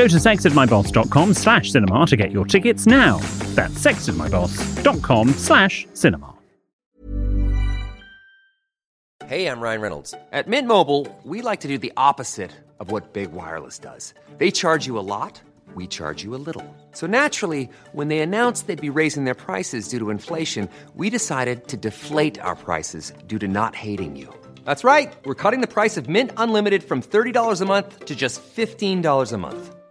Go to sextedmyboss.com slash cinema to get your tickets now. That's sextedmyboss.com slash cinema. Hey, I'm Ryan Reynolds. At Mint Mobile, we like to do the opposite of what Big Wireless does. They charge you a lot, we charge you a little. So naturally, when they announced they'd be raising their prices due to inflation, we decided to deflate our prices due to not hating you. That's right. We're cutting the price of Mint Unlimited from $30 a month to just $15 a month.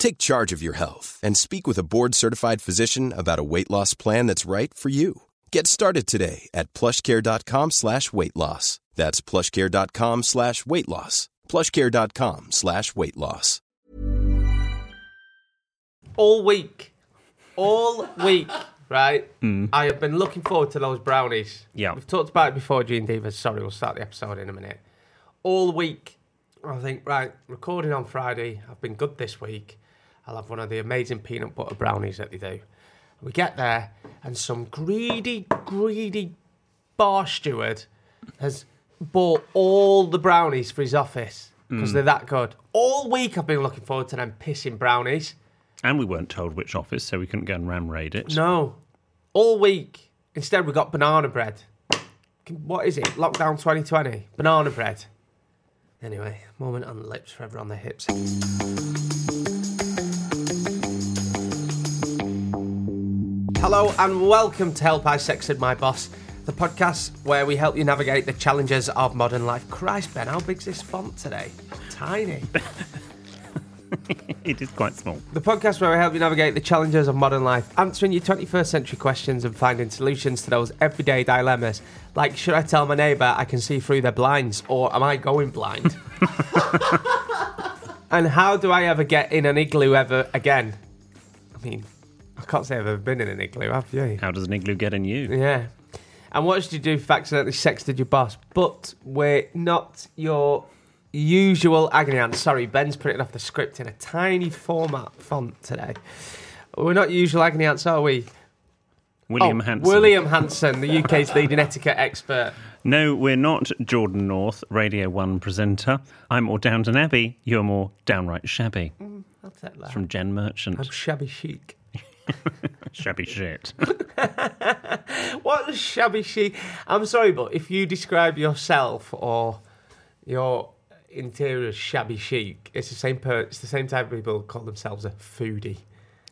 Take charge of your health and speak with a board-certified physician about a weight loss plan that's right for you. Get started today at plushcare.com slash weight loss. That's plushcare.com slash weight loss. plushcare.com slash weight loss. All week, all week, right? Mm. I have been looking forward to those brownies. Yeah. We've talked about it before, Gene Divas. Sorry, we'll start the episode in a minute. All week, I think, right, recording on Friday. I've been good this week. I'll have one of the amazing peanut butter brownies that they do. We get there, and some greedy, greedy bar steward has bought all the brownies for his office because mm. they're that good. All week I've been looking forward to them pissing brownies. And we weren't told which office, so we couldn't go and ram raid it. No, all week. Instead, we got banana bread. What is it? Lockdown 2020. Banana bread. Anyway, moment on the lips, forever on the hips. Hello and welcome to Help I Sexted My Boss, the podcast where we help you navigate the challenges of modern life. Christ, Ben, how big's this font today? Tiny. it is quite small. The podcast where we help you navigate the challenges of modern life, answering your 21st century questions and finding solutions to those everyday dilemmas. Like, should I tell my neighbour I can see through their blinds, or am I going blind? and how do I ever get in an igloo ever again? I mean, I can't say I've ever been in an igloo, have you? How does an igloo get in you? Yeah. And what should you do if you accidentally sexted your boss? But we're not your usual agony aunt. Sorry, Ben's putting off the script in a tiny format font today. We're not usual agony ants, are we? William Oh, Hanson. William Hanson, the UK's leading etiquette expert. No, we're not Jordan North, Radio 1 presenter. I'm more Downton Abbey. You're more downright shabby. Mm, I'll take that. From Jen Merchant. I'm shabby chic. Shabby shit. what shabby chic? I'm sorry, but if you describe yourself or your interior as shabby chic, it's the same. Per- it's the same type of people call themselves a foodie.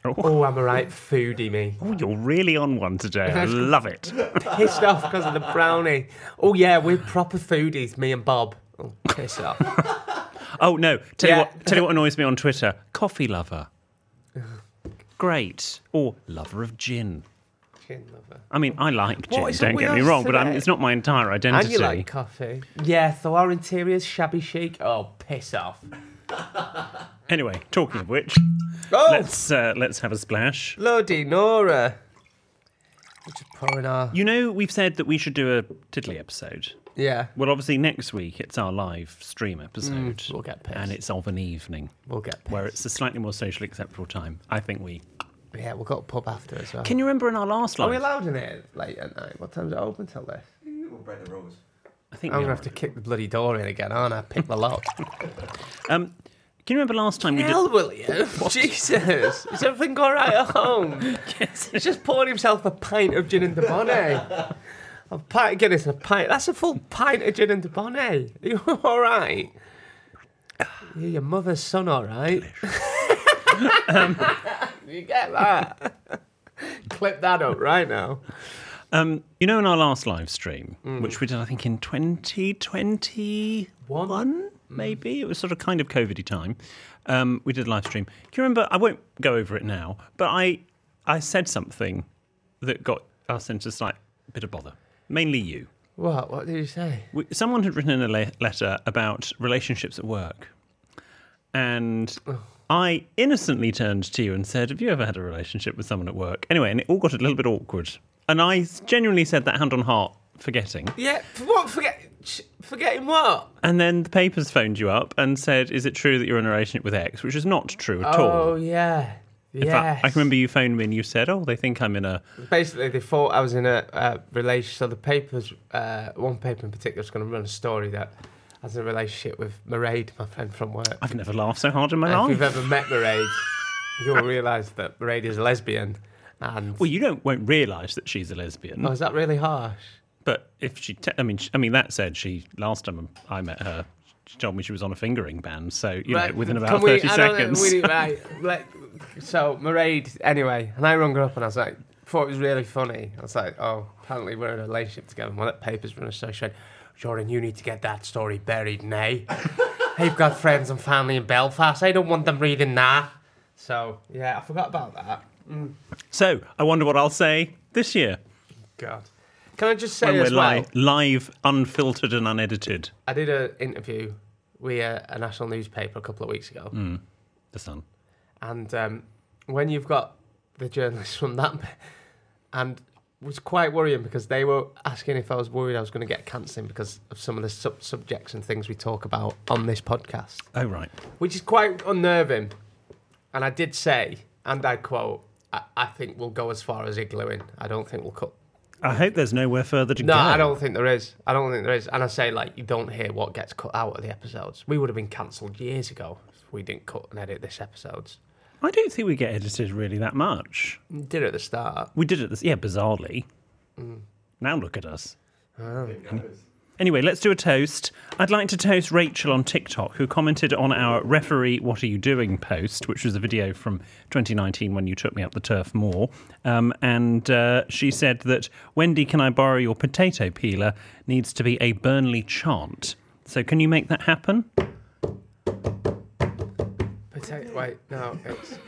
Oh. Oh, I'm a right foodie, me. Oh, you're really on one today. I love it. Pissed off because of the brownie. Oh yeah, we're proper foodies, me and Bob. Oh, piss off. Oh no! Tell Yeah. you what. Tell you what annoys me on Twitter. Coffee lover. Great. Or lover of gin. Gin lover. I mean, I like gin. What is up Don't with get me us wrong, but I'm, today? it's not my entire identity. And you like coffee? Yeah, so our interior's shabby chic. Oh, piss off. Anyway, talking of which, Oh, let's uh, let's have a splash. bloody Nora. We're just pouring our. You know, we've said that we should do a tiddly episode. Yeah, Well, obviously next week it's our live stream episode, Mm, we'll get pissed. and it's of an evening we'll get. Pissed. where it's a slightly more socially acceptable time. I think we. Yeah, we've got to pub after as well. Can you remember in our last Are live? we allowed in here late at night? What time's it open till this? You will break I think I'm we gonna have to kick the bloody door in again, aren't I? Pick the lock. Um, can you remember last time we did? Hell, William. Jesus. Is everything all right at home? He's just poured himself a pint of gin and Dubonnet. A pint of Guinness and a pint. That's a full pint of gin and Dubonnet. Are you all right? You're your mother's son, all right? Um, you get that? Clip that up right now. Um, you know, in our last live stream, Mm. which we did, I think, in 2021, maybe it was sort of kind of COVIDy time. Um, we did a live stream. Do you remember? I won't go over it now, but I I said something that got us into a slight bit of bother. Mainly you. What? What did you say? We, someone had written in a le- letter about relationships at work, and oh. I innocently turned to you and said, "Have you ever had a relationship with someone at work?" Anyway, and it all got a little bit awkward, and I genuinely said that hand on heart, forgetting. Yeah. What? Forget. Forgetting what? And then the papers phoned you up and said, "Is it true that you're in a relationship with X?" Which is not true at Oh all. Oh yeah. In Yes. fact, I can remember you phoned me and you said, "Oh, they think I'm in a." Basically, they thought I was in a uh, relationship. So the papers, uh, one paper in particular, is going to run a story that has a relationship with Mairead, my friend from work. I've never laughed so hard in my And if you've ever met Mairead, you'll realise that Mairead is a lesbian. And Well, you don't won't realise that she's a lesbian. oh, is that really harsh? But if she, te- I mean, sh I mean, that said, she last time I met her, she told me she was on a fingering ban. So you know, within about we- thirty I don't seconds. we- right, let, so Mairead, anyway, and I rung her up and I was like, thought it was really funny. I was like, oh, apparently we're in a relationship together. Well, that paper's run associated. Jordan, you need to get that story buried, nay. I've got friends and family in Belfast. I don't want them reading that. So yeah, I forgot about that. Mm. So I wonder what I'll say this year God. Can I just say when we're as well? li- live, unfiltered, and unedited. I did an interview with a, a national newspaper a couple of weeks ago. The sun. and um, when you've got the journalists from that, and it was quite worrying because they were asking if I was worried I was going to get cancelling because of some of the sub- subjects and things we talk about on this podcast, Oh right. which is quite unnerving. And I did say, and I quote, I, I think we'll go as far as iglooing. I don't think we'll cut. I hope there's nowhere further to No, go. No, I don't think there is. I don't think there is. And I say, like, you don't hear what gets cut out of the episodes. We would have been cancelled years ago if we didn't cut and edit this episodes. I don't think we get edited really that much. We did at the start. We did it this, yeah, bizarrely. Mm. Now look at us. Oh. Anyway, let's do a toast. I'd like to toast Rachel on TikTok, who commented on our referee "What are you doing?" post, which was a video from 2019 when you took me up the Turf Moor. Um, and uh, she said that Wendy, can I borrow your potato peeler? needs to be a Burnley chant. So can you make that happen? Potato. Wait, no, it's.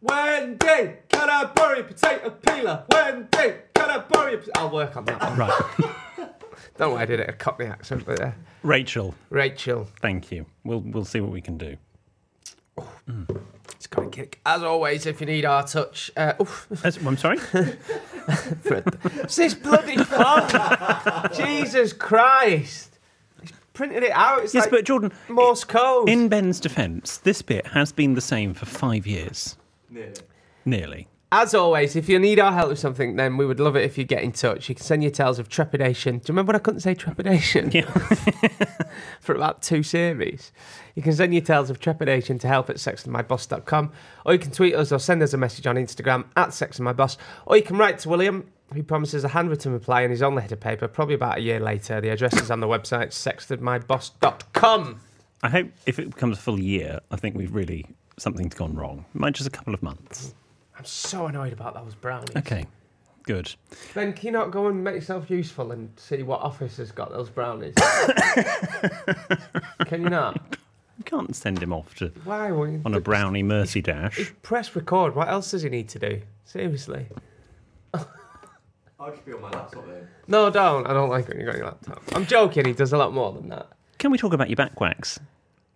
Wendy, can I borrow your potato peeler? Wendy, can I borrow your. I'll work on that one. Right, Don't know why I did it a Cockney accent, but uh, Rachel. Rachel, Thank you. We'll we'll see what we can do. it's got a kick. As always, if you need our touch. Uh, As- I'm sorry. it's this bloody font. Jesus Christ. He's printed it out. It's yes, like but Jordan, Morse code. In Ben's defence, this bit has been the same for five years. Nearly. Nearly. As always, if you need our help with something, then we would love it if you get in touch. You can send your tales of trepidation. Do you remember when I couldn't say trepidation? Yeah. for about two series. You can send your tales of trepidation to help at sextedmyboss.com, or you can tweet us or send us a message on Instagram at sexandmyboss, or you can write to William, who promises a handwritten reply in his own header paper, probably about a year later. The address is on the website sextedmyboss.com. I hope if it becomes a full year, I think we've really something's gone wrong. It might just a couple of months. I'm so annoyed about those brownies. Okay. Good. Ben, can you not go and make yourself useful and see what office has got those brownies? can you not? You can't send him off to Why? Well, on a brownie mercy dash. Press record. What else does he need to do? Seriously. I'll just be on my laptop then. No, don't. I don't like when you got your laptop. I'm joking. He does a lot more than that. Can we talk about your back wax?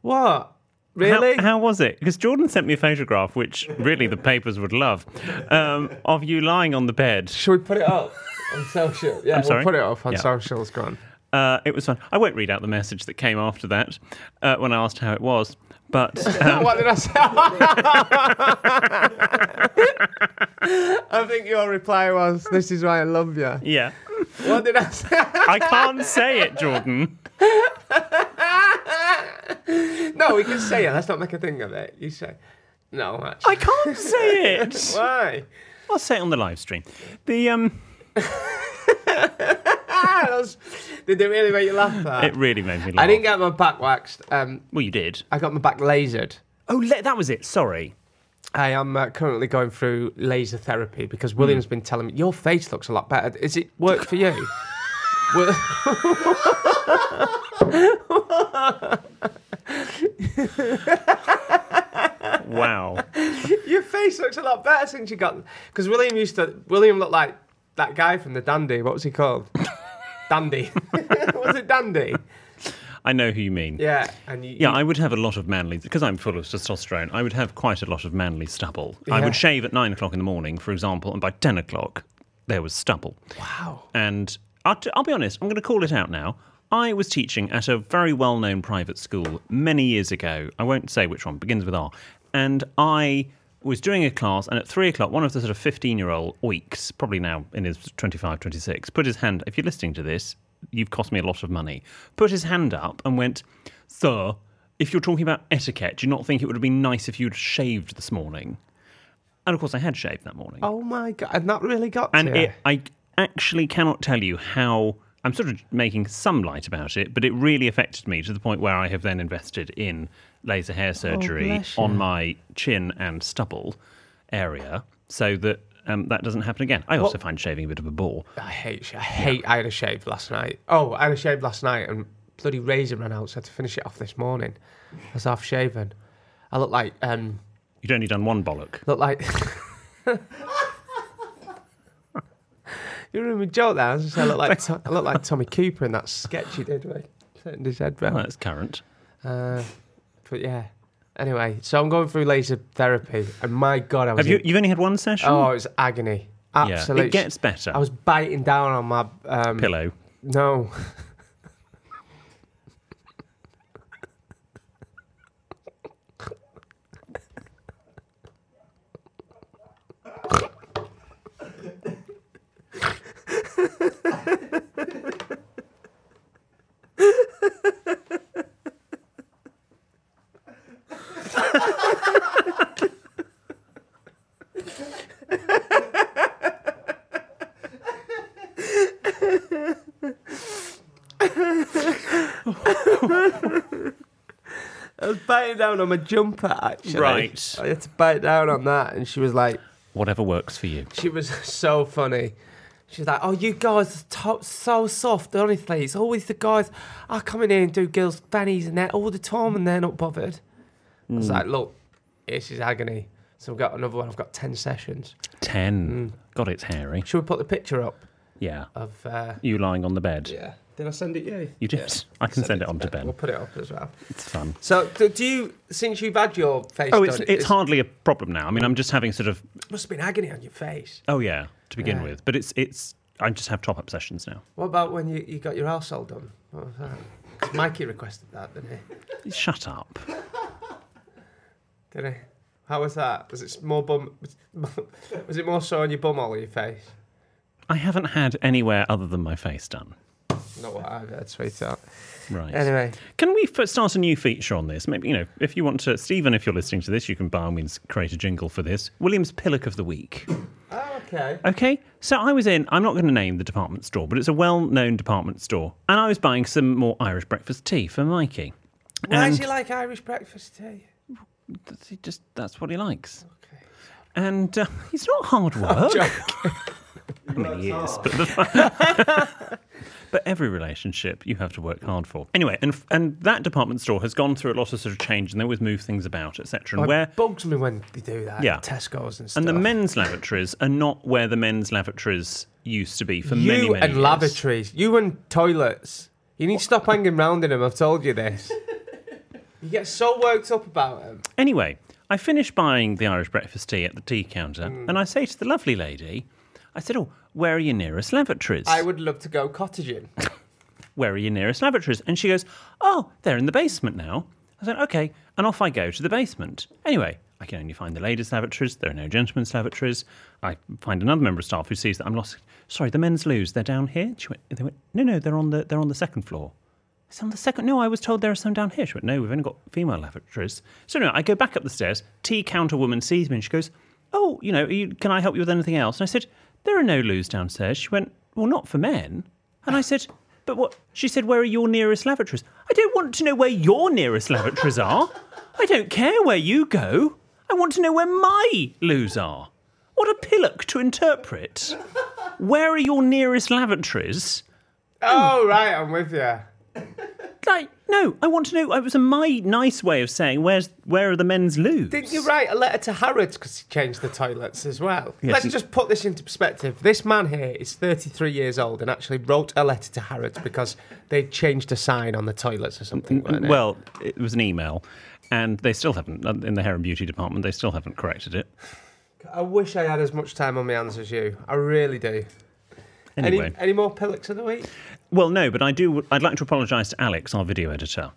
What? Really? How, how was it? Because Jordan sent me a photograph, which really the papers would love, um, of you lying on the bed. Should we put it up on social? Yeah, I'm sorry? we'll put it up on Yeah. socials. Go on. Uh, it was fun. I won't read out the message that came after that uh, when I asked how it was, but um, what did I say? I think your reply was, "This is why I love you." yeah, What did I say? I can't say it, Jordan. no, we can say it. Let's not make a thing of it. You say, "No, actually." I can't say it. Why? I'll say it on the live stream. The um, was- did it really make you laugh? That? it really made me laugh. I didn't get my back waxed. Um, Well, you did. I got my back lasered. Oh, le- that was it. Sorry. I am uh, currently going through laser therapy because William's been telling me your face looks a lot better. Is it work for you? Wow. your face looks a lot better since you got. Because William used to. William looked like that guy from the Dandy. What was he called? Dandy. was it Dandy? I know who you mean. Yeah. And you, Yeah, I would have a lot of manly because I'm full of testosterone. I would have quite a lot of manly stubble. I would shave at nine o'clock in the morning, for example, and by ten o'clock there was stubble. Wow. And I'll, t- I'll be honest, I'm going to call it out now. I was teaching at a very well known private school many years ago. I won't say which one, begins with R. And I was doing a class, and at three o'clock, one of the sort of 15 year old weeks, probably now in his 25, 26, put his hand, if you're listening to this, you've cost me a lot of money, put his hand up and went, Sir, if you're talking about etiquette, do you not think it would have been nice if you'd shaved this morning? And of course, I had shaved that morning. Oh my god! And that really got And to you. it, I actually cannot tell you how. I'm sort of making some light about it, but it really affected me to the point where I have then invested in laser hair surgery bless you. on my chin and stubble area so that um, that doesn't happen again. I also find shaving a bit of a bore. I hate. I hate. I had a shave last night. Oh, I had a shave last night, and bloody razor ran out, so I had to finish it off this morning. I was half shaven. I look like um, You'd only done one bollock. look like. you remember joke there? I, was just, I look like I look like Tommy Cooper in that sketch he did where he turned his head round. Well, that's current. Uh, but yeah. Anyway, so I'm going through laser therapy, and my god, I was. Have you? in- You've only had one session. oh, it was agony. yeah. It gets better. I was biting down on my um, pillow. No. Biting down on my jumper actually. Right. I had to bite down on that, and she was like, Whatever works for you. she was so funny. She's like, "Oh, you guys are top, so soft. Honestly, it's always the guys. I come in here and do girls' fannies and that all the time, and they're not bothered." I was like, "Look, this is agony." So I've got another one. I've got ten sessions. Ten. God, it's hairy. Should we put the picture up Yeah. of? Uh, You lying on the bed. yeah. Did I send it you? You did. I can send it on to Ben. We'll put it up as well. It's fun. So, do, you, since you've had your face Oh, it's done, it's hardly a problem now. I mean, I'm just having sort of must have been agony on your face. oh yeah to begin Yeah. with, but it's it's I just have top up sessions now. What about when you, you got your arsehole done? What was that? Mikey requested that, didn't he? Shut up. Did he? How was that? Was it more bum? Was it more so on your bum or your face? I haven't had anywhere other than my face done. Not what I've heard, sweetheart. Right. Anyway, Can we f- start a new feature on this? Maybe, you know, if you want to, Stephen, if you're listening to this, you can by all means create a jingle for this. William's Pillock of the Week. oh, okay. Okay, so I was in, I'm not going to name the department store, but it's a well known department store. And I was buying some more Irish breakfast tea for Mikey. Why And does he like Irish breakfast tea? he just, that's what he likes. Okay. And uh, he's not hard work. I mean, he is, but, the, but every relationship you have to work hard for. Anyway, and and that department store has gone through a lot of sort of change, and they always move things about, etc. And It where bugs me when they do that. Yeah. Tesco's and stuff. and the men's lavatories are not where the men's lavatories used to be for you many many and years. lavatories, you and toilets. You need to stop hanging round in them. I've told you this. You get so worked up about them. Anyway, I finished buying the Irish breakfast tea at the tea counter, Hmm. and I say to the lovely lady, I said, "Oh, where are your nearest lavatories?" I would love to go cottaging. where are your nearest lavatories? And she goes, oh, they're in the basement now. I said, okay. And off I go to the basement. Anyway, I can only find the ladies' lavatories. There are no gentlemen's lavatories. I find another member of staff who sees that I'm lost. Sorry, the men's loos, they're down here? She went, they went, no, no, they're on the, they're on the second floor. I said, on the second? No, I was told there are some down here. She went, no, we've only got female lavatories. So no, I go back up the stairs. Tea counter woman sees me and she goes, oh, you know, you, can I help you with anything else? And I said, there are no loos downstairs. She went, well, not for men. And I said, but what? She said, where are your nearest lavatories? I don't want to know where your nearest lavatories are. I don't care where you go. I want to know where my loos are. What a pillock to interpret. Where are your nearest lavatories? Oh, right, I'm with you. Like, no, I want to know. It was a my nice way of saying where's where are the men's loo? Didn't you write a letter to Harrods because he changed the toilets as well? Yes. Let's just put this into perspective. This man here is 33 years old and actually wrote a letter to Harrods because they changed a sign on the toilets or something. Mm, weren't it? Well, it was an email, and they still haven't in the hair and beauty department. They still haven't corrected it. I wish I had as much time on my hands as you. I really do. Anyway, Any, any more pillocks of the week? well, no, but I do. I'd like to apologise to Alex, our video editor,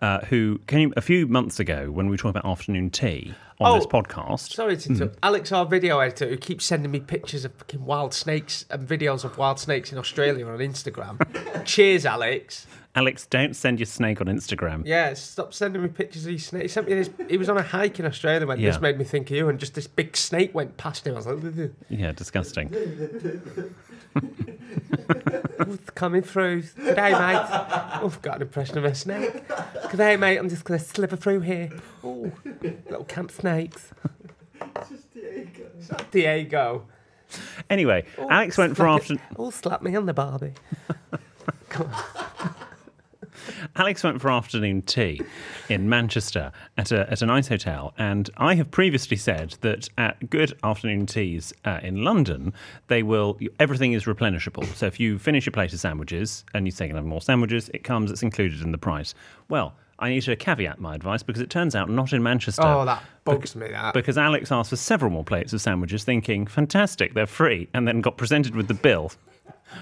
uh, who came a few months ago when we were talking about afternoon tea on Oh, this podcast. Sorry to interrupt. Alex, our video editor, who keeps sending me pictures of fucking wild snakes and videos of wild snakes in Australia on Instagram. Cheers, Alex. Alex, don't send your snake on Instagram. Yeah, stop sending me pictures of these snake. He sent me this. He was on a hike in Australia when Yeah. this made me think of you, and just this big snake went past him. I was like, "Ugh, Yeah, disgusting. it's coming through. Good day, mate. Oh, I've got an impression of a snake. Good day, mate. I'm just going to slither through here. Oh, little camp snakes. It's not Diego. Diego. Anyway, Oh, Alex went for after. Oh, slap me on the barbie. Alex went for afternoon tea in Manchester at a, at a nice hotel, and I have previously said that at good afternoon teas uh, in London, they will everything is replenishable. So if you finish your plate of sandwiches and you say you can have more sandwiches, it comes, it's included in the price. Well, I need to caveat my advice because it turns out not in Manchester. Oh, that bugs me. That. Because Alex asked for several more plates of sandwiches, thinking, fantastic, they're free, and then got presented with the bill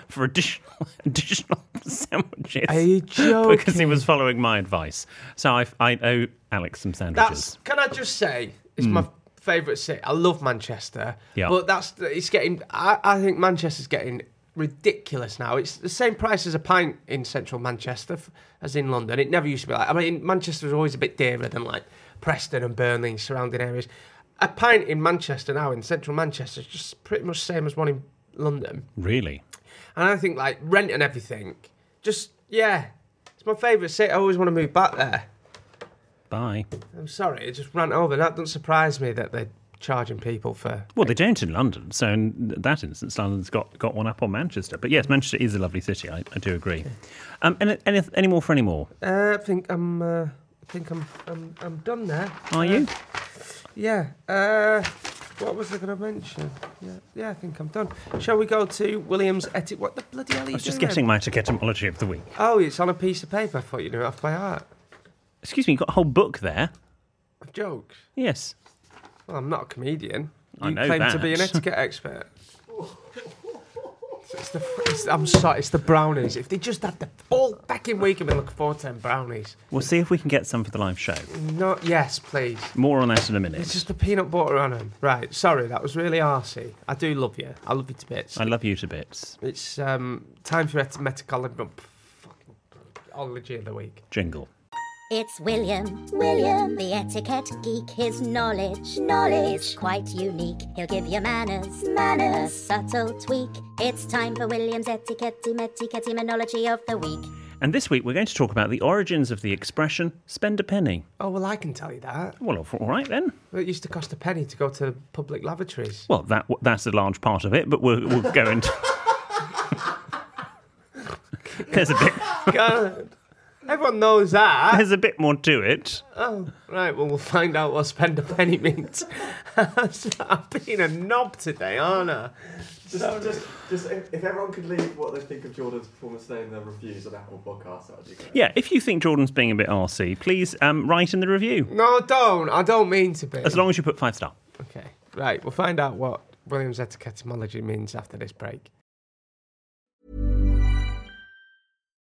for additional additional sandwiches. Are you joking? because he was following my advice. So I, I owe Alex some That's. sandwiches. Can I just say it's hmm. my favourite city. I love Manchester. Yeah. But that's it's getting. I, I think Manchester's getting ridiculous now. It's the same price as a pint in central Manchester as in London. It never used to be like. I mean, Manchester was always a bit dearer than like Preston and Burnley and surrounding areas. A pint in Manchester now in central Manchester is just pretty much the same as one in London. Really? And I think like rent and everything. Just yeah, it's my favourite city. I always want to move back there. Bye. I'm sorry, it just ran over. That doesn't surprise me that they're charging people for. Well, they don't in London. So in that instance, London's got, got one up on Manchester. But yes, Manchester is a lovely city. I, I do agree. Um, any, any, any more for any more? Uh, I think I'm. Uh, I think I'm. I'm. I'm done there. Are you? Yeah. Uh, what was I going to mention? Yeah. Yeah, I think I'm done. Shall we go to Williams etiquette? What the bloody hell are I you was just doing? getting my etymology of the week. Oh, it's on a piece of paper. I thought you knew it off by heart. Excuse me, you've got a whole book there. Of jokes. Yes. Well, I'm not a comedian. You I know claim to be an etiquette expert. It's the, it's, I'm sorry, it's the brownies. If they just had the all back in week, I've been looking forward to them brownies. We'll see if we can get some for the live show. No, yes, please. More on that in a minute. It's just the peanut butter on them. Right, sorry, that was really arsey. I do love you. I love you to bits. I love you to bits. It's um, time for etymology of the week. Jingle. It's William, William, the etiquette geek. His knowledge, knowledge is quite unique. He'll give you manners, manners, a subtle tweak. It's time for William's etiquette, etiquette, etymology of the week. And this week we're going to talk about the origins of the expression spend a penny. Oh, well, I can tell you that. Well, all right then. Well, it used to cost a penny to go to public lavatories. Well, that that's a large part of it, but we'll, we'll go into. there's a bit. God, everyone knows that. There's a bit more to it. Oh, right. Well, we'll find out what spend a penny means. I've been a knob today, aren't I? Just, just, just if, if everyone could leave what they think of Jordan's performance today in the reviews on Apple Podcasts, that would be great. Yeah, if you think Jordan's being a bit arsey, please um, write in the review. No, don't. I don't mean to be. As long as you put five star. Okay. Right. We'll find out what William's etymology means after this break.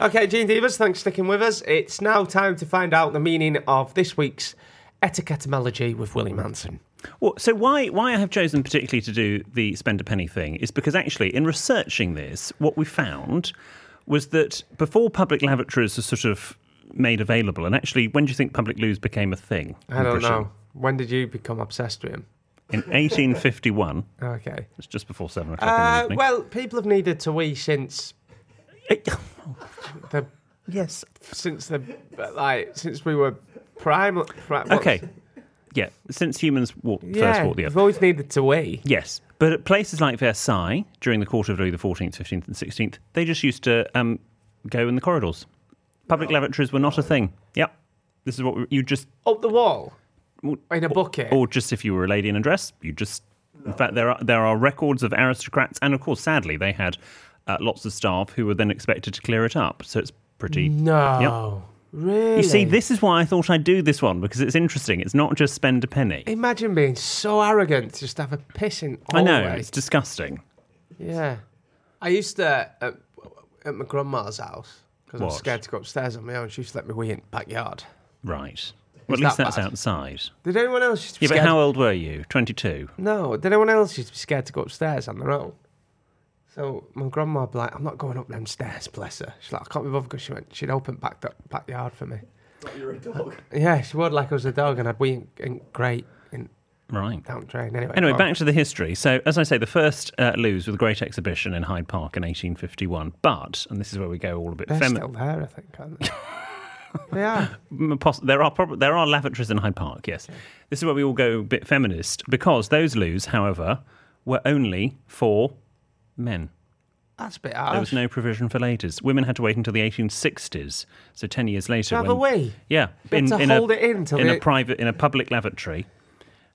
Okay, Gene Divas, thanks for sticking with us. It's now time to find out the meaning of this week's etiquettomology with Willie Manson. Well, so why why I have chosen particularly to do the spend a penny thing is because actually in researching this, what we found was that before public lavatories were sort of made available, and actually, when do you think public loos became a thing? I don't Britain? know. When did you become obsessed with him? In 1851. Okay. It's just before seven o'clock in the Uh, evening. well, people have needed to wee since the yes, since the like since we were prime. pri- Okay. Yeah, since humans walked, Yeah, first walked the earth. we've always needed to wee. Yes, but at places like Versailles during the court of Louis XIV, fifteenth, and sixteenth, they just used to um, go in the corridors. Public lavatories were not a thing. Yep, this is what we- you just Up the wall in a bucket. or just if you were a lady in a dress, you just. In fact, there are there are records of aristocrats, and of course, sadly, they had uh, lots of staff who were then expected to clear it up. So it's pretty. No, really. You see, this is why I thought I'd do this one because it's interesting. It's not just spend a penny. Imagine being so arrogant to just have a pissing. I know hallway. it's disgusting. Yeah. I used to, at, at my grandma's house, because I was scared to go upstairs on my own, she used to let me wee in the backyard. Right. Well, at that least that's bad? outside. Did anyone else used to be Yeah, but how old were you? Twenty-two. No, did anyone else used to be scared to go upstairs on their own? So my grandma would be like, I'm not going up them stairs, bless her. She's like, I can't be bothered because she went, she'd open back the backyard for me. Like you're a dog. Yeah, she would like I was a dog and I'd wee in, in great in Right. down drain. Anyway, Anyway, back to the history. So, as I say, the first uh, Loos were the Great Exhibition in Hyde Park in 1851. But, and this is where we go all a bit They're feminine. still there, I think, aren't they? they are. There are prob- there are lavatories in Hyde Park. Yes, this is where we all go a bit feminist because those Loos, however, were only for men. That's a bit harsh. There was no provision for ladies. Women had to wait until the 1860s, so 10 years later. To have when, a wee? Yeah, had to hold a, it in in a private, in a public lavatory.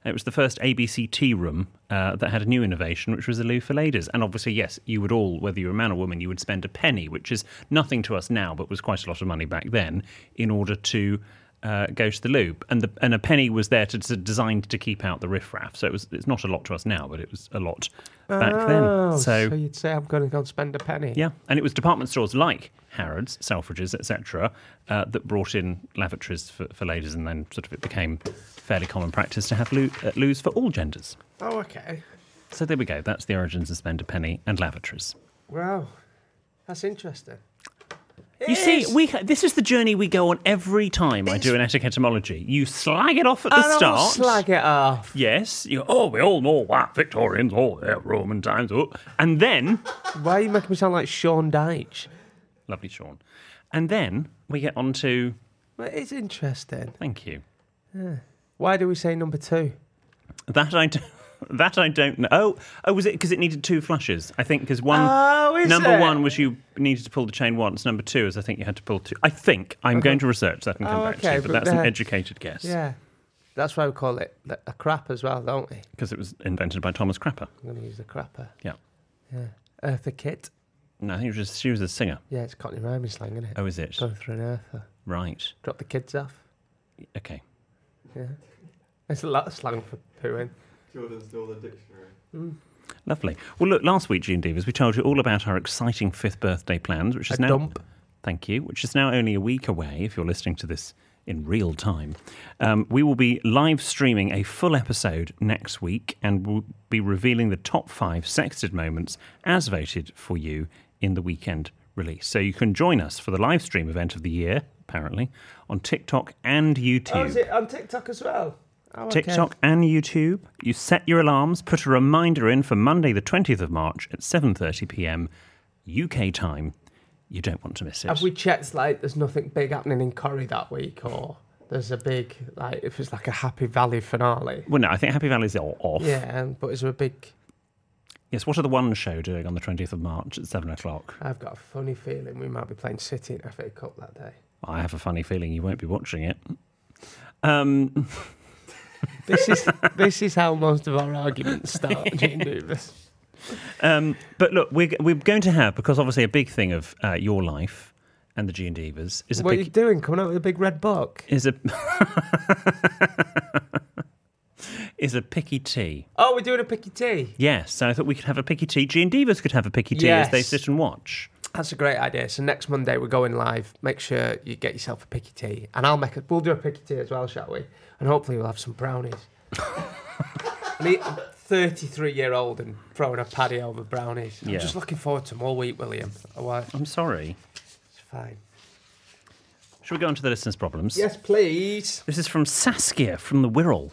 It was the first ABC tea room uh, that had a new innovation, which was a loo for ladies. And obviously, yes, you would all, whether you were a man or woman, you would spend a penny, which is nothing to us now, but was quite a lot of money back then, in order to uh, go to the loo. And the, and a penny was there to, to designed to keep out the riffraff. So it was it's not a lot to us now, but it was a lot back Oh, then. so So you'd say I'm going to go and spend a penny. yeah, and it was department stores like Harrods, Selfridges, etc., uh, that brought in lavatories for, for ladies, and then sort of it became fairly common practice to have loo, uh, loos for all genders. Oh, okay. So there we go. That's the origins of spend a penny and lavatories. Wow, that's interesting. You see, we this is the journey we go on every time I do an etymology. You slag it off at the I start. slag it off. Yes, you oh, we all know what Victorians, oh, yeah, Roman times, oh, and then Why are you making me sound like Sean Dyche? lovely Sean, and then we get on to Well, it's interesting. thank you. Why do we say number two? That I don't. That I don't know. Oh, oh, was it because it needed two flushes? I think because one Oh, is number it? one was you needed to pull the chain once. Number two is I think you had to pull two. I think I'm going to research that and come Oh, back to okay, you, but, but that's an educated guess. Yeah, that's why we call it the- a crap as well, don't we? because it was invented by Thomas Crapper. I'm going to use the crapper. Yeah, Yeah, Eartha Kitt. no, I think it was just, she was a singer. Yeah, it's Cockney rhyming slang, isn't it? Oh, is it? Going through an earther. Right. Drop the kids off. Okay. Yeah, there's a lot of slang for pooing. Jordan's Northern Dictionary. Lovely. Well, look, last week, Gene Divas, we told you all about our exciting fifth birthday plans, which is A now dump. Thank you. Which is now only a week away. If you're listening to this in real time, um, we will be live streaming a full episode next week, and we'll be revealing the top five sexted moments as voted for you in the weekend release. So you can join us for the live stream event of the year, apparently, on TikTok and YouTube. Oh, is it on TikTok as well? Oh, okay. TikTok and YouTube. You set your alarms, put a reminder in for Monday the 20th of March at 7:30 p.m. UK time. You don't want to miss it. Have we checked like there's nothing big happening in Corrie that week, or there's a big like if it's like a Happy Valley finale? Well, no, I think Happy Valley's all off. Yeah, but is there a big? Yes, what are the One Show doing on the 20th of March at 7 o'clock? I've got a funny feeling we might be playing City in FA Cup that day. I have a funny feeling you won't be watching it. Um, This is this is how most of our arguments start. Gene Davis. um, but look, we're, we're going to have, because obviously a big thing of uh, your life and the G and Divas is a What are you doing? Coming out with a big red book? Is a is a picky tea. Oh, we're doing a picky tea. Yes, so I thought we could have a picky tea. G and Divas could have a picky tea as they sit and watch. That's a great idea. So next Monday we're going live. Make sure you get yourself a picky tea, and I'll make a. We'll do a picky tea as well, shall we? And hopefully we'll have some brownies. Me, I'm 33 year old and throwing a paddy over brownies. I'm Yeah. just looking forward to them all week, William. Well, I'm sorry. it's fine. Shall we go on to the listeners' problems? Yes, please. This is from Saskia from the Wirral.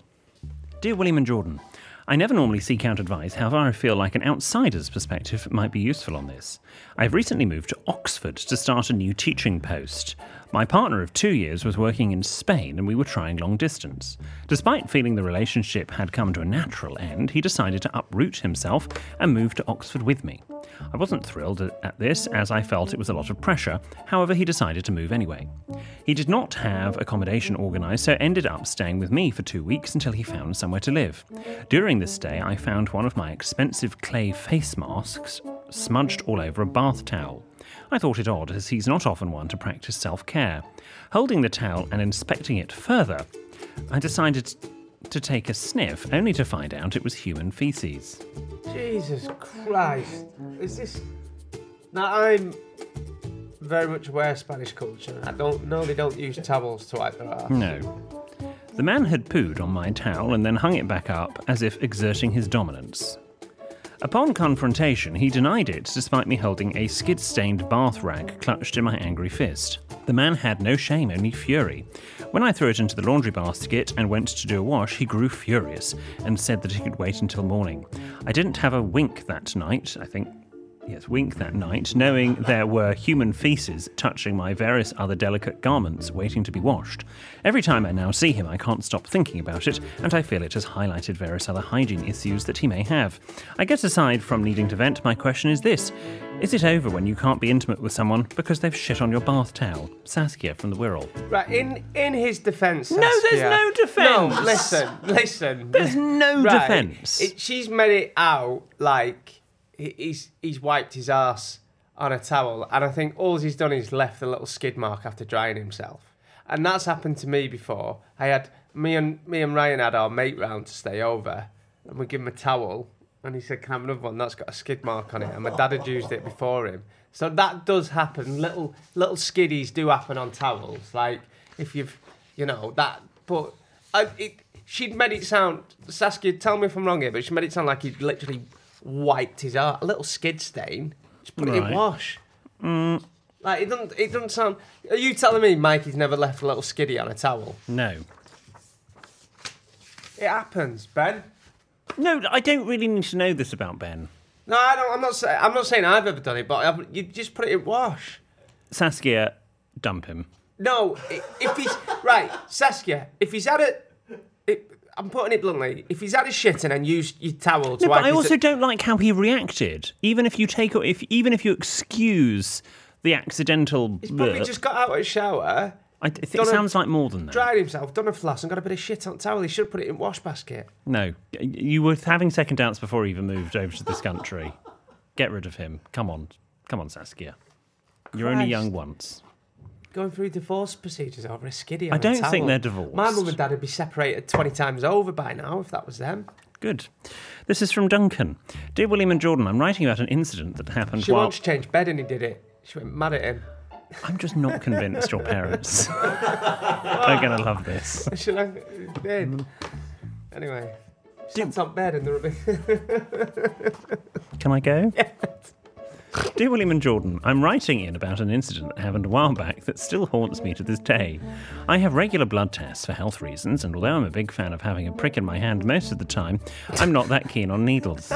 Dear William and Jordan, I never normally seek out advice, however, I feel like an outsider's perspective might be useful on this. I've recently moved to Oxford to start a new teaching post. My partner of two years was working in Spain and we were trying long distance. Despite feeling the relationship had come to a natural end, he decided to uproot himself and move to Oxford with me. I wasn't thrilled at this as I felt it was a lot of pressure, however, he decided to move anyway. He did not have accommodation organised, so ended up staying with me for two weeks until he found somewhere to live. During this stay, I found one of my expensive clay face masks smudged all over a bath towel. I thought it odd as he's not often one to practice self care. Holding the towel and inspecting it further, I decided to take a sniff, only to find out it was human feces. Jesus Christ. Is this. Now, I'm very much aware of Spanish culture. I don't know they don't use towels to wipe their ass. No. The man had pooed on my towel and then hung it back up as if exerting his dominance. Upon confrontation, he denied it despite me holding a skid stained bath rag clutched in my angry fist. The man had no shame, only fury. When I threw it into the laundry basket and went to do a wash, he grew furious and said that he could wait until morning. I didn't have a wink that night, I think. Yes, wink that night, knowing there were human feces touching my various other delicate garments waiting to be washed. Every time I now see him, I can't stop thinking about it, and I feel it has highlighted various other hygiene issues that he may have. I guess aside from needing to vent, my question is this Is it over when you can't be intimate with someone because they've shit on your bath towel? Saskia from the Wirral. Right, in in his defence. No, there's no defence. No, listen, listen. There's no Right, defence. She's made it out like he's he's wiped his ass on a towel, and I think all he's done is left a little skid mark after drying himself, and that's happened to me before. I had me and me and Ryan had our mate round to stay over, and we give him a towel, and he said, "Can I have another one?" That's got a skid mark on it, and my dad had used it before him. So that does happen. Little little skiddies do happen on towels, like if you've, you know that. But I, it, she'd made it sound. Saskia, tell me if I'm wrong here, but she made it sound like he'd literally wiped his art, a little skid stain. Just put it Right. in wash. Mm. Like it doesn't. It doesn't sound. Are you telling me Mikey's never left a little skiddy on a towel? No. It happens, Ben. No, I don't really need to know this about Ben. No, I don't. I'm not saying. I'm not saying I've ever done it, but I've, you just put it in wash. Saskia, dump him. No, i- if he's right, Saskia. If he's had it, it I'm putting it bluntly. If he's had a shit and then used your towel to No, wipe but I his- also don't like how he reacted. Even if you take, if even if you excuse the accidental, He's probably blurp, just got out of the shower, I th- think done it a- sounds like more than that. dried himself, done a floss, and got a bit of shit on the towel. He should have put it in wash basket. No, you were having second doubts before he even moved over to this country. Get rid of him. Come on, come on, Saskia. You're only young once. Going through divorce procedures over a skiddy. I don't think they're divorced. My mum and dad would be separated twenty times over by now if that was them. Good. This is from Duncan. Dear William and Jordan, I'm writing about an incident that happened She while. once changed bed and he did it. She went mad at him. I'm just not convinced your parents are going to love this. She like, did. Mm. Anyway, she sat on bed and the Can I go? Dear William and Jordan, I'm writing in about an incident that happened a while back that still haunts me to this day. I have regular blood tests for health reasons, and although I'm a big fan of having a prick in my hand most of the time, I'm not that keen on needles.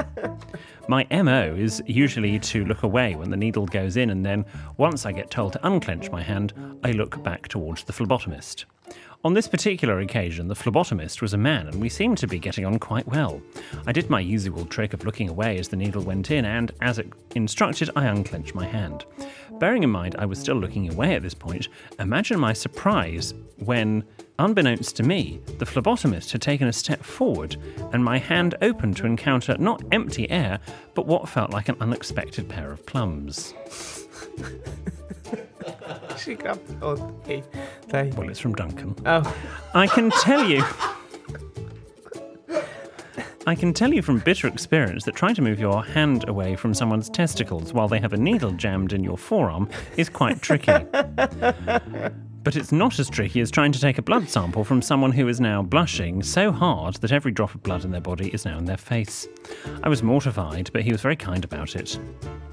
My MO is usually to look away when the needle goes in, and then once I get told to unclench my hand, I look back towards the phlebotomist. On this particular occasion, the phlebotomist was a man, and we seemed to be getting on quite well. I did my usual trick of looking away as the needle went in, and, as it instructed, I unclenched my hand. Bearing in mind I was still looking away at this point, imagine my surprise when, unbeknownst to me, the phlebotomist had taken a step forward, and my hand opened to encounter not empty air, but what felt like an unexpected pair of plums. She grabbed. Okay. They. Well, it's from Duncan. Oh, I can tell you. I can tell you from bitter experience that trying to move your hand away from someone's testicles while they have a needle jammed in your forearm is quite tricky. But it's not as tricky as trying to take a blood sample from someone who is now blushing so hard that every drop of blood in their body is now in their face. I was mortified, but he was very kind about it.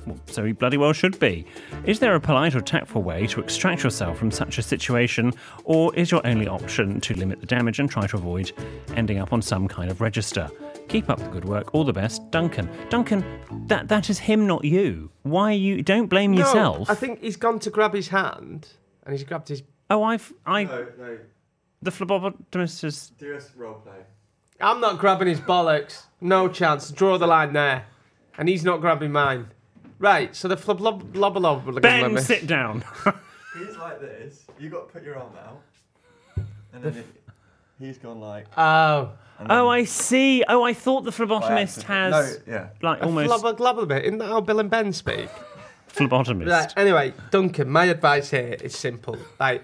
Well, so he bloody well should be. Is there a polite or tactful way to extract yourself from such a situation, or is your only option to limit the damage and try to avoid ending up on some kind of register? Keep up the good work. All the best, Duncan. Duncan, that that is him, not you. Why you? Don't blame no, yourself. I think he's gone to grab his hand, and he's grabbed his. Oh, I've I No, no. the phlebotomist is. Do us role play. I'm not grabbing his bollocks. No chance. Draw the line there, and he's not grabbing mine. Right. So the flub. Ben, sit down. He's like this. You got to put your arm out, and then it, he's gone like. Oh. and then- oh, I see. Oh, I thought the by phlebotomist accident. has No, yeah. like A almost flubber glubber bit. Isn't that how Bill and Ben speak? phlebotomist. Right. Anyway, Duncan, my advice here is simple. Like,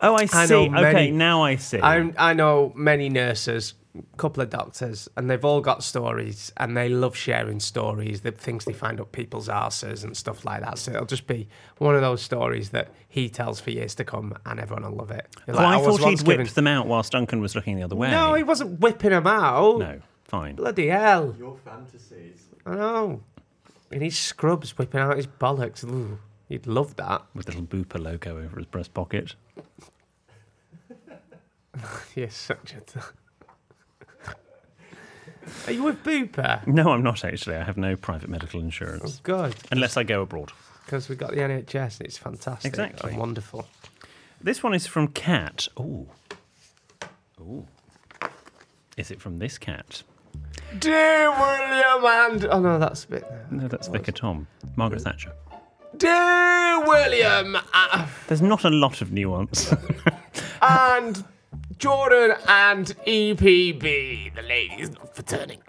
Oh, I see. I see. know okay, now I see. I I know many nurses, a couple of doctors, and they've all got stories, and they love sharing stories, the things they find up people's arses and stuff like that. So it'll just be one of those stories that he tells for years to come, and everyone will love it. You're oh, like, I was thought he'd whipped given- them out whilst Duncan was looking the other way. No, he wasn't whipping them out. No, fine. Bloody hell! Your fantasies. I know. In his scrubs, whipping out his bollocks. Ooh, you'd love that. With a little Bupa logo over his breast pocket. You're such a. T- Are you with Bupa? No, I'm not actually. I have no private medical insurance. Oh, good. Unless I go abroad. Because we've got the NHS and it's fantastic. Exactly. And wonderful. This one is from Cat. Ooh. Ooh. Is it from this cat? Dear William and. Oh no, that's a bit. No, that's oh, Vicar Tom. Margaret Thatcher. Dear William uh, There's not a lot of nuance. and Jordan and EPB, the ladies not for turning.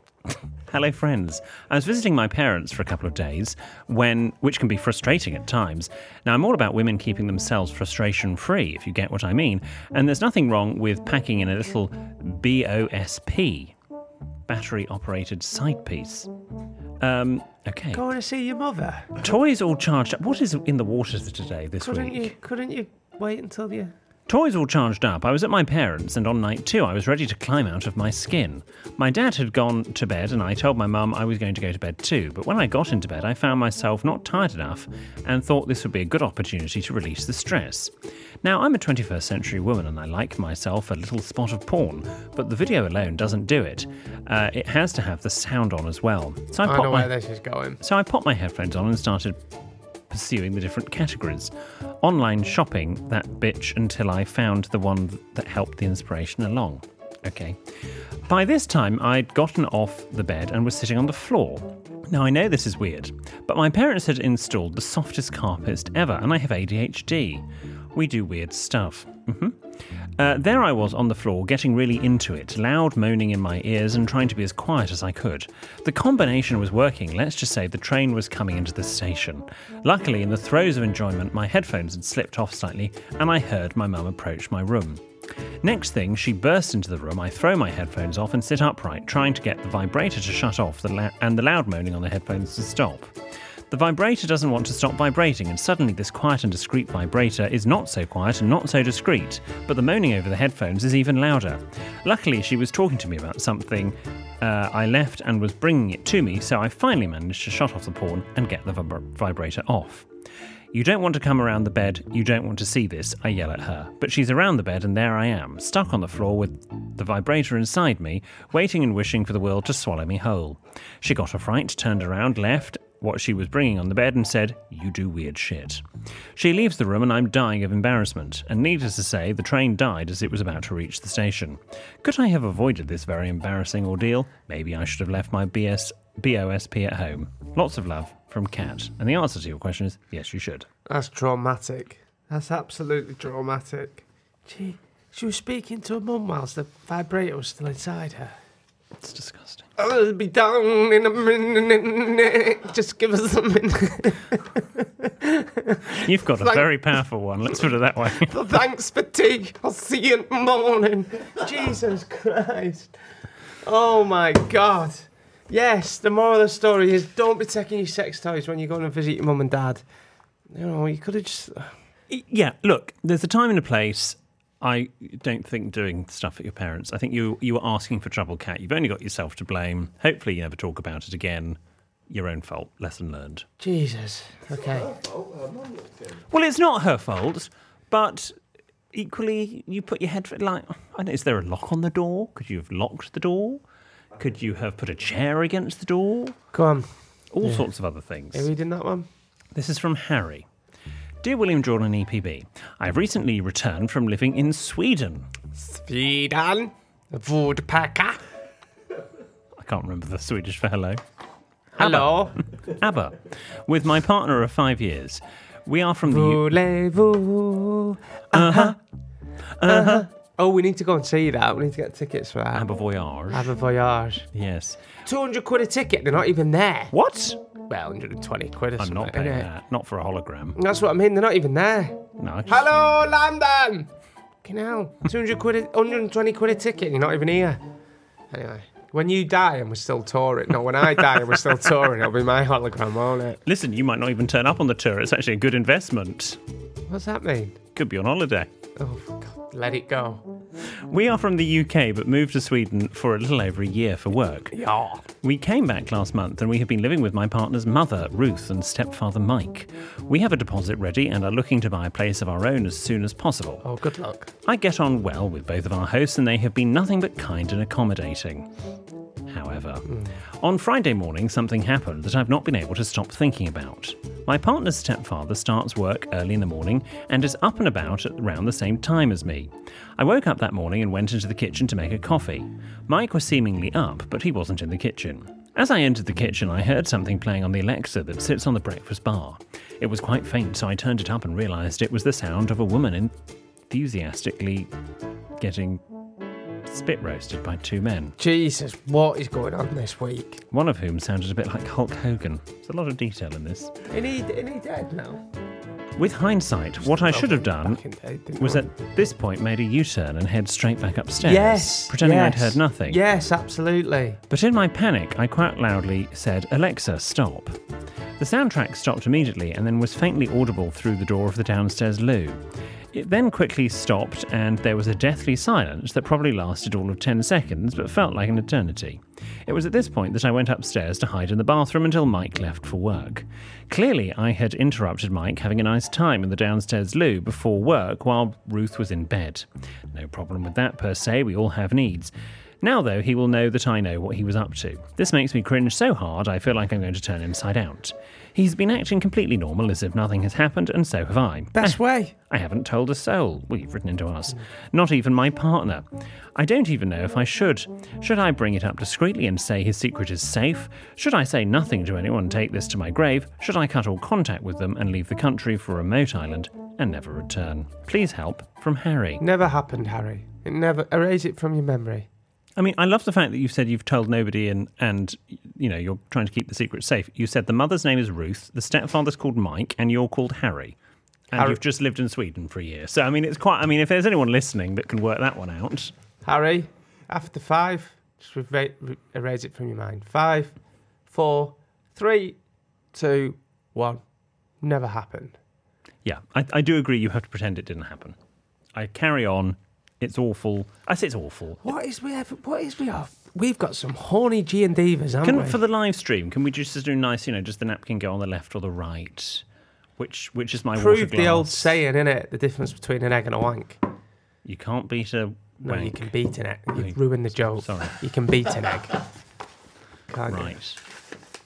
Hello, friends. I was visiting my parents for a couple of days, when which can be frustrating at times. Now, I'm all about women keeping themselves frustration free, if you get what I mean. And there's nothing wrong with packing in a little BOSP, battery operated side piece. Um, okay. Going to see your mother. Toys all charged up. What is in the waters today this Couldn't week? you? Couldn't you wait until you? Toys all charged up. I was at my parents', and on night two, I was ready to climb out of my skin. My dad had gone to bed, and I told my mum I was going to go to bed too. But when I got into bed, I found myself not tired enough and thought this would be a good opportunity to release the stress. Now, I'm a 21st century woman, and I like myself a little spot of porn, but the video alone doesn't do it. Uh, it has to have the sound on as well. So I, I know my where this is going. so I popped my headphones on and started pursuing the different categories. Online shopping, that bitch, until I found the one that helped the inspiration along. Okay. By this time, I'd gotten off the bed and was sitting on the floor. Now, I know this is weird, but my parents had installed the softest carpets ever, and I have ADHD. We do weird stuff. hmm uh, there I was on the floor, getting really into it, loud moaning in my ears and trying to be as quiet as I could. The combination was working, let's just say the train was coming into the station. Luckily, in the throes of enjoyment, my headphones had slipped off slightly, and I heard my mum approach my room. Next thing, she bursts into the room. I throw my headphones off and sit upright, trying to get the vibrator to shut off the la- and the loud moaning on the headphones to stop. The vibrator doesn't want to stop vibrating, and suddenly this quiet and discreet vibrator is not so quiet and not so discreet, but the moaning over the headphones is even louder. Luckily, she was talking to me about something uh, I left and was bringing it to me, so I finally managed to shut off the porn and get the vib- vibrator off. You don't want to come around the bed, you don't want to see this, I yell at her. But she's around the bed, and there I am, stuck on the floor with the vibrator inside me, waiting and wishing for the world to swallow me whole. She got a fright, turned around, left what she was bringing on the bed, and said, You do weird shit. She leaves the room, and I'm dying of embarrassment. And needless to say, the train died as it was about to reach the station. Could I have avoided this very embarrassing ordeal? Maybe I should have left my BS, BOSP at home. Lots of love from Kat. And the answer to your question is yes, you should. That's traumatic. That's absolutely traumatic. Gee, she was speaking to her mum whilst the vibrator was still inside her. It's disgusting. Oh, I'll be down in a minute. Just give us a minute. You've got a very powerful one, let's put it that way. Thanks for tea. I'll see you in the morning. Jesus Christ. Oh my God. Yes, the moral of the story is don't be taking your sex toys when you're going to visit your mum and dad. You know, you could have just. Yeah, look, there's a time and a place. I don't think doing stuff at your parents. I think you you were asking for trouble, Cat. You've only got yourself to blame. Hopefully, you never talk about it again. Your own fault. Lesson learned. Jesus. Okay. Well, it's not her fault, but equally, you put your head like. I don't, is there a lock on the door? Could you have locked the door? Could you have put a chair against the door? Go on. All Yeah. sorts of other things. Are you reading that one? This is from Harry. Dear William Jordan EPB, I've recently returned from living in Sweden. Sweden. Woodpecker. I can't remember the Swedish for hello. Hello. ABBA. With my partner of five years. We are from the. U-? Uh huh. Uh huh. Oh, we need to go and see that. We need to get tickets for that. ABBA Voyage. Have a voyage. Yes. 200 quid a ticket. They're not even there. What? Well, 120 quid or I'm something. not paying innit? that. Not for a hologram. That's what I mean. They're not even there. No. I just- Hello, London. Fucking hell. 200 quid, a, 120 quid a ticket. and You're not even here. Anyway, when you die and we're still touring. No, when I die and we're still touring, it'll be my hologram, won't it? Listen, you might not even turn up on the tour. It's actually a good investment. What's that mean? Could be on holiday. Oh, God. Let it go. We are from the UK but moved to Sweden for a little over a year for work. Yeah. We came back last month and we have been living with my partner's mother, Ruth, and stepfather, Mike. We have a deposit ready and are looking to buy a place of our own as soon as possible. Oh, good luck. I get on well with both of our hosts and they have been nothing but kind and accommodating. However, hmm. on Friday morning, something happened that I've not been able to stop thinking about. My partner's stepfather starts work early in the morning and is up and about at around the same time as me. I woke up that morning and went into the kitchen to make a coffee. Mike was seemingly up, but he wasn't in the kitchen. As I entered the kitchen, I heard something playing on the Alexa that sits on the breakfast bar. It was quite faint, so I turned it up and realised it was the sound of a woman enthusiastically getting spit roasted by two men, Jesus, what is going on this week? one of whom sounded a bit like Hulk Hogan. There's a lot of detail in this. Is he, is he dead now? With hindsight, what I should have done Back in the day, was at this point made a U-turn and head straight back upstairs, Yes. pretending I'd heard nothing. Yes, absolutely. But in my panic, I quite loudly said, Alexa, stop. The soundtrack stopped immediately and then was faintly audible through the door of the downstairs loo. It then quickly stopped, and there was a deathly silence that probably lasted all of 10 seconds but felt like an eternity. It was at this point that I went upstairs to hide in the bathroom until Mike left for work. Clearly, I had interrupted Mike having a nice time in the downstairs loo before work while Ruth was in bed. No problem with that per se, we all have needs. Now, though, he will know that I know what he was up to. This makes me cringe so hard I feel like I'm going to turn inside out. He's been acting completely normal as if nothing has happened, and so have I. Best ah, way. I haven't told a soul. You've written into us. Not even my partner. I don't even know if I should. Should I bring it up discreetly and say his secret is safe? Should I say nothing to anyone take this to my grave? Should I cut all contact with them and leave the country for a remote island and never return? Please help from Harry. Never happened, Harry. It never. Erase it from your memory. I mean, I love the fact that you've said you've told nobody and, and you know, you're trying to keep the secret safe. You said the mother's name is Ruth, the stepfather's called Mike, and you're called Harry. And Harry- you've just lived in Sweden for a year. So, I mean, it's quite, I mean, if there's anyone listening that can work that one out, Harry, after five, just re- re- erase it from your mind. Five, four, three, two, one. Never happened. yeah, I, I do agree you have to pretend it didn't happen. I carry on It's awful. I say it's awful. What is we have? What is we have? We've got some horny G and divas, haven't Can, we? for the live stream, can we just do nice? You know, does the napkin go on the left or the right? Which which is my Prove the old saying, innit? The difference between an egg and a wank. You can't beat a No, you wank. can beat an egg. You've ruined the joke. Sorry. You can beat an egg. Can't you? Right.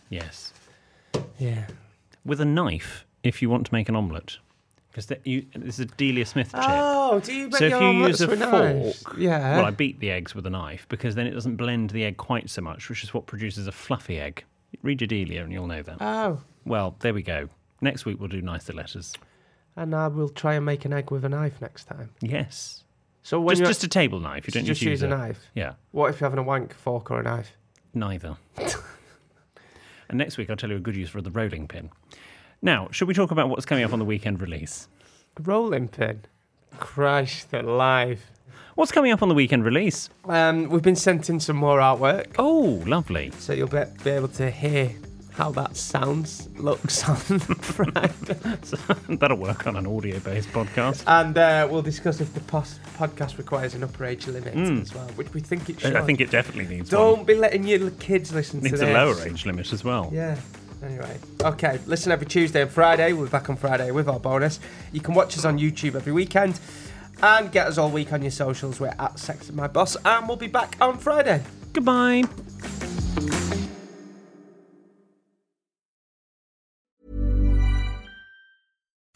Yes. Yeah. With a knife, if you want to make an omelette, because this is a Delia Smith tip. Oh, do you so if you use a fork? Yeah. well, I beat the eggs with a knife because then it doesn't blend the egg quite so much, which is what produces a fluffy egg. Read your Delia and you'll know that. Oh, well, there we go. Next week we'll do nicer letters. and I will try and make an egg with a knife next time. Yes. So when Just, just a table knife. You don't just use use a knife. Yeah, What if you're having a wank fork or a knife? neither. and next week I'll tell you a good use for the rolling pin. Now, should we talk about what's coming up on the weekend release? Rolling pin. Christ alive. What's coming up on the weekend release? Um, we've been sent in some more artwork, Oh, lovely. so you'll be, be able to hear how that sounds, looks on Friday. That'll work on an audio based podcast. And uh, we'll discuss if the pos- podcast requires an upper age limit as well, which we think it should. I think it definitely needs Don't one. be letting your kids listen Needs to a lower age limit as well. Yeah. Anyway, okay. Listen every Tuesday and Friday. We're back on Friday with our bonus. You can watch us on YouTube every weekend and get us all week on your socials. We're at Sexted My Boss, and we'll be back on Friday. Goodbye.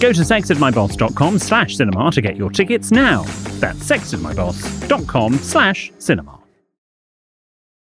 Go to sextedmyboss.com slash cinema to get your tickets now. That's sextedmyboss.com slash cinema.